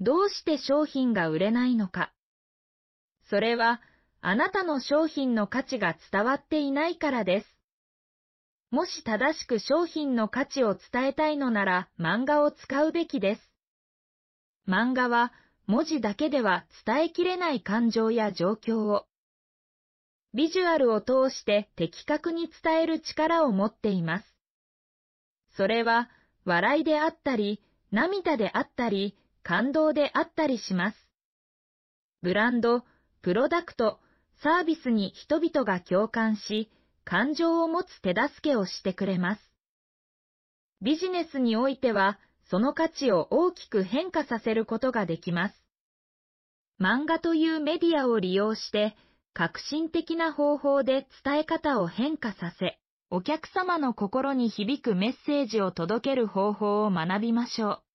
どうして商品が売れないのか。それは、あなたの商品の価値が伝わっていないからです。もし正しく商品の価値を伝えたいのなら漫画を使うべきです。漫画は文字だけでは伝えきれない感情や状況を、ビジュアルを通して的確に伝える力を持っています。それは笑いであったり、涙であったり、感動であったりします。ブランド、プロダクト、サービスに人々が共感し、感情を持つ手助けをしてくれます。ビジネスにおいては、その価値を大きく変化させることができます。漫画というメディアを利用して、革新的な方法で伝え方を変化させ、お客様の心に響くメッセージを届ける方法を学びましょう。